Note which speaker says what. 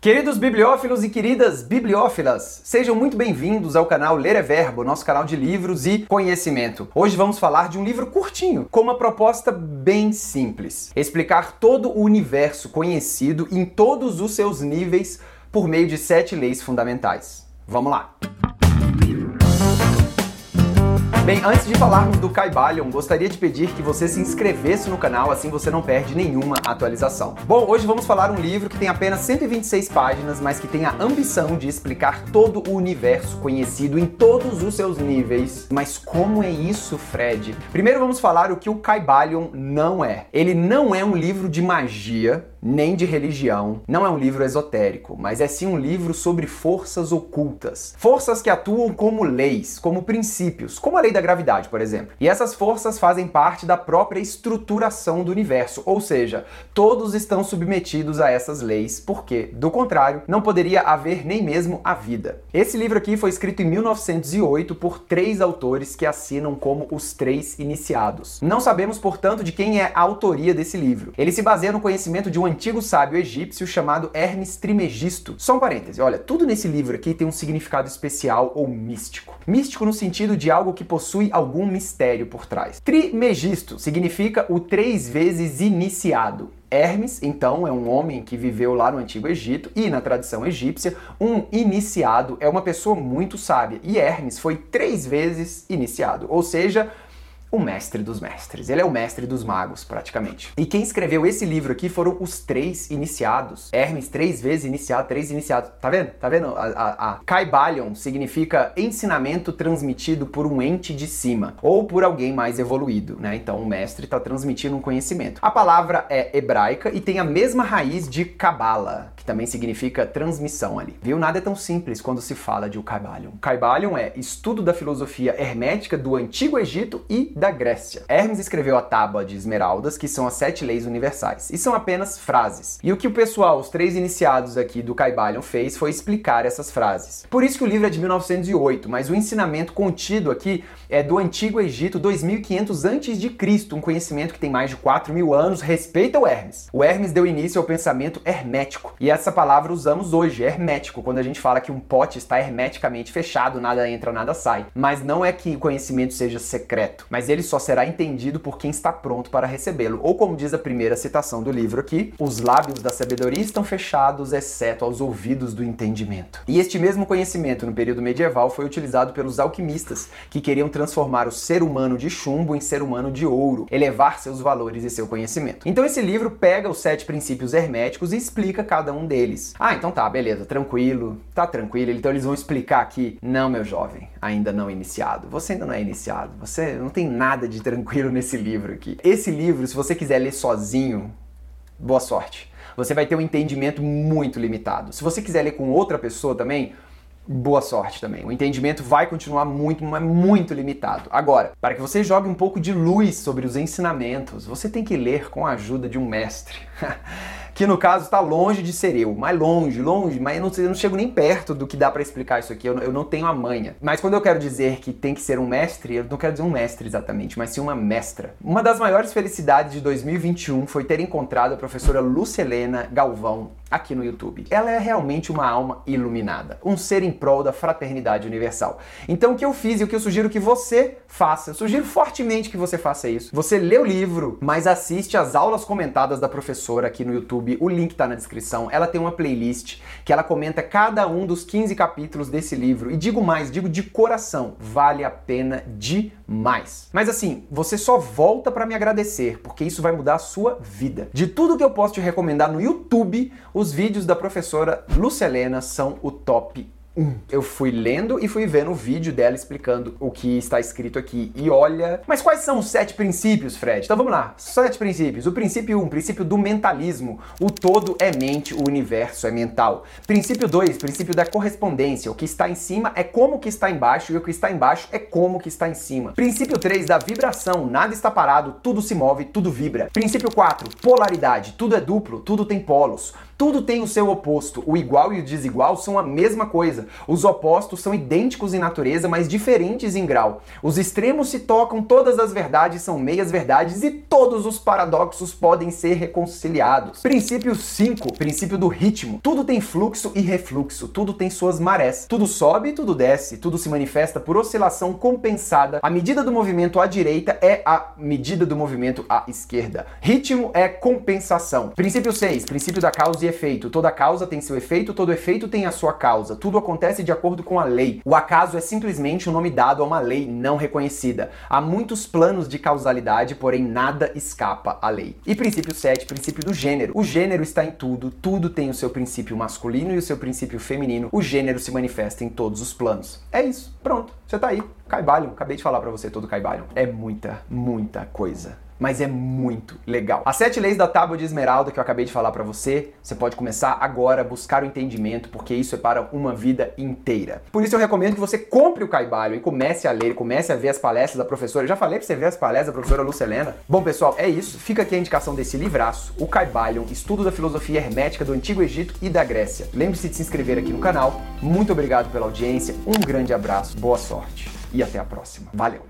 Speaker 1: Queridos bibliófilos e queridas bibliófilas, sejam muito bem-vindos ao canal Ler é Verbo, nosso canal de livros e conhecimento. Hoje vamos falar de um livro curtinho, com uma proposta bem simples: explicar todo o universo conhecido em todos os seus níveis por meio de sete leis fundamentais. Vamos lá! Bem, antes de falarmos do Kaibalion, gostaria de pedir que você se inscrevesse no canal, assim você não perde nenhuma atualização. Bom, hoje vamos falar um livro que tem apenas 126 páginas, mas que tem a ambição de explicar todo o universo conhecido em todos os seus níveis. Mas como é isso, Fred? Primeiro vamos falar o que o Kaibalion não é. Ele não é um livro de magia, nem de religião, não é um livro esotérico, mas é sim um livro sobre forças ocultas. Forças que atuam como leis, como princípios, como a lei da gravidade, por exemplo. E essas forças fazem parte da própria estruturação do universo, ou seja, todos estão submetidos a essas leis, porque, do contrário, não poderia haver nem mesmo a vida. Esse livro aqui foi escrito em 1908 por três autores que assinam como os três iniciados. Não sabemos, portanto, de quem é a autoria desse livro. Ele se baseia no conhecimento de um antigo sábio egípcio chamado Hermes Trimegisto. Só um parêntese, olha, tudo nesse livro aqui tem um significado especial ou místico. Místico no sentido de algo que possui algum mistério por trás. Trimegisto significa o três vezes iniciado. Hermes, então, é um homem que viveu lá no Antigo Egito e na tradição egípcia, um iniciado é uma pessoa muito sábia. E Hermes foi três vezes iniciado, ou seja, o mestre dos mestres. Ele é o mestre dos magos, praticamente. E quem escreveu esse livro aqui foram os três iniciados. Hermes, três vezes iniciado, três iniciados. Tá vendo? Tá vendo? A, a, a Kaibalion significa ensinamento transmitido por um ente de cima ou por alguém mais evoluído, né? Então o mestre está transmitindo um conhecimento. A palavra é hebraica e tem a mesma raiz de Kabbalah, que também significa transmissão ali. Viu? Nada é tão simples quando se fala de o Kaibalion. Kaibalion é estudo da filosofia hermética do Antigo Egito e da Grécia. Hermes escreveu a Tábua de Esmeraldas, que são as sete leis universais, e são apenas frases. E o que o pessoal, os três iniciados aqui do Caibalion, fez foi explicar essas frases. Por isso que o livro é de 1908, mas o ensinamento contido aqui é do Antigo Egito, 2500 a.C., um conhecimento que tem mais de 4 mil anos, respeita o Hermes. O Hermes deu início ao pensamento hermético, e essa palavra usamos hoje, hermético, quando a gente fala que um pote está hermeticamente fechado, nada entra, nada sai. Mas não é que o conhecimento seja secreto, mas ele só será entendido por quem está pronto para recebê-lo. Ou como diz a primeira citação do livro aqui, os lábios da sabedoria estão fechados, exceto aos ouvidos do entendimento. E este mesmo conhecimento no período medieval foi utilizado pelos alquimistas, que queriam transformar o ser humano de chumbo em ser humano de ouro, elevar seus valores e seu conhecimento. Então esse livro pega os sete princípios herméticos e explica cada um deles. Ah, então tá, beleza, tranquilo, tá tranquilo. Então eles vão explicar aqui, não, meu jovem, ainda não iniciado. Você ainda não é iniciado. Você não tem nada de tranquilo nesse livro aqui. Esse livro, se você quiser ler sozinho, boa sorte. Você vai ter um entendimento muito limitado. Se você quiser ler com outra pessoa também, boa sorte também. O entendimento vai continuar muito, mas muito limitado. Agora, para que você jogue um pouco de luz sobre os ensinamentos, você tem que ler com a ajuda de um mestre. que no caso está longe de ser eu, mais longe, longe, mas eu não, eu não chego nem perto do que dá para explicar isso aqui, eu, eu, não tenho a manha. Mas quando eu quero dizer que tem que ser um mestre, eu não quero dizer um mestre exatamente, mas sim uma mestra. Uma das maiores felicidades de 2021 foi ter encontrado a professora Lúcia Helena Galvão aqui no YouTube. Ela é realmente uma alma iluminada, um ser em prol da fraternidade universal. Então o que eu fiz e o que eu sugiro que você faça, eu sugiro fortemente que você faça isso. Você lê o livro, mas assiste às aulas comentadas da professora aqui no YouTube o link tá na descrição. Ela tem uma playlist que ela comenta cada um dos 15 capítulos desse livro. E digo mais, digo de coração, vale a pena demais. Mas assim, você só volta para me agradecer, porque isso vai mudar a sua vida. De tudo que eu posso te recomendar no YouTube, os vídeos da professora Lucelena são o top eu fui lendo e fui vendo o vídeo dela explicando o que está escrito aqui. E olha. Mas quais são os sete princípios, Fred? Então vamos lá. Sete princípios. O princípio 1, um, princípio do mentalismo. O todo é mente, o universo é mental. Princípio 2, princípio da correspondência. O que está em cima é como que está embaixo e o que está embaixo é como que está em cima. Princípio 3, da vibração. Nada está parado, tudo se move, tudo vibra. Princípio 4, polaridade. Tudo é duplo, tudo tem polos. Tudo tem o seu oposto. O igual e o desigual são a mesma coisa. Os opostos são idênticos em natureza, mas diferentes em grau. Os extremos se tocam, todas as verdades são meias verdades e todos os paradoxos podem ser reconciliados. Princípio 5, princípio do ritmo. Tudo tem fluxo e refluxo, tudo tem suas marés. Tudo sobe tudo desce, tudo se manifesta por oscilação compensada. A medida do movimento à direita é a medida do movimento à esquerda. Ritmo é compensação. Princípio 6, princípio da causa e efeito. Toda causa tem seu efeito, todo efeito tem a sua causa. Tudo acontece de acordo com a lei. O acaso é simplesmente o um nome dado a uma lei não reconhecida. Há muitos planos de causalidade, porém nada escapa à lei. E princípio 7, princípio do gênero. O gênero está em tudo, tudo tem o seu princípio masculino e o seu princípio feminino. O gênero se manifesta em todos os planos. É isso, pronto, você tá aí. Caibalion, acabei de falar para você todo Caibalion. É muita, muita coisa mas é muito legal. As sete leis da tábua de esmeralda que eu acabei de falar para você, você pode começar agora a buscar o entendimento, porque isso é para uma vida inteira. Por isso eu recomendo que você compre o Caibalho e comece a ler, comece a ver as palestras da professora. Eu já falei para você ver as palestras da professora Lucelena. Bom, pessoal, é isso. Fica aqui a indicação desse livraço, o Caibalion, Estudo da Filosofia Hermética do Antigo Egito e da Grécia. Lembre-se de se inscrever aqui no canal. Muito obrigado pela audiência, um grande abraço, boa sorte e até a próxima. Valeu!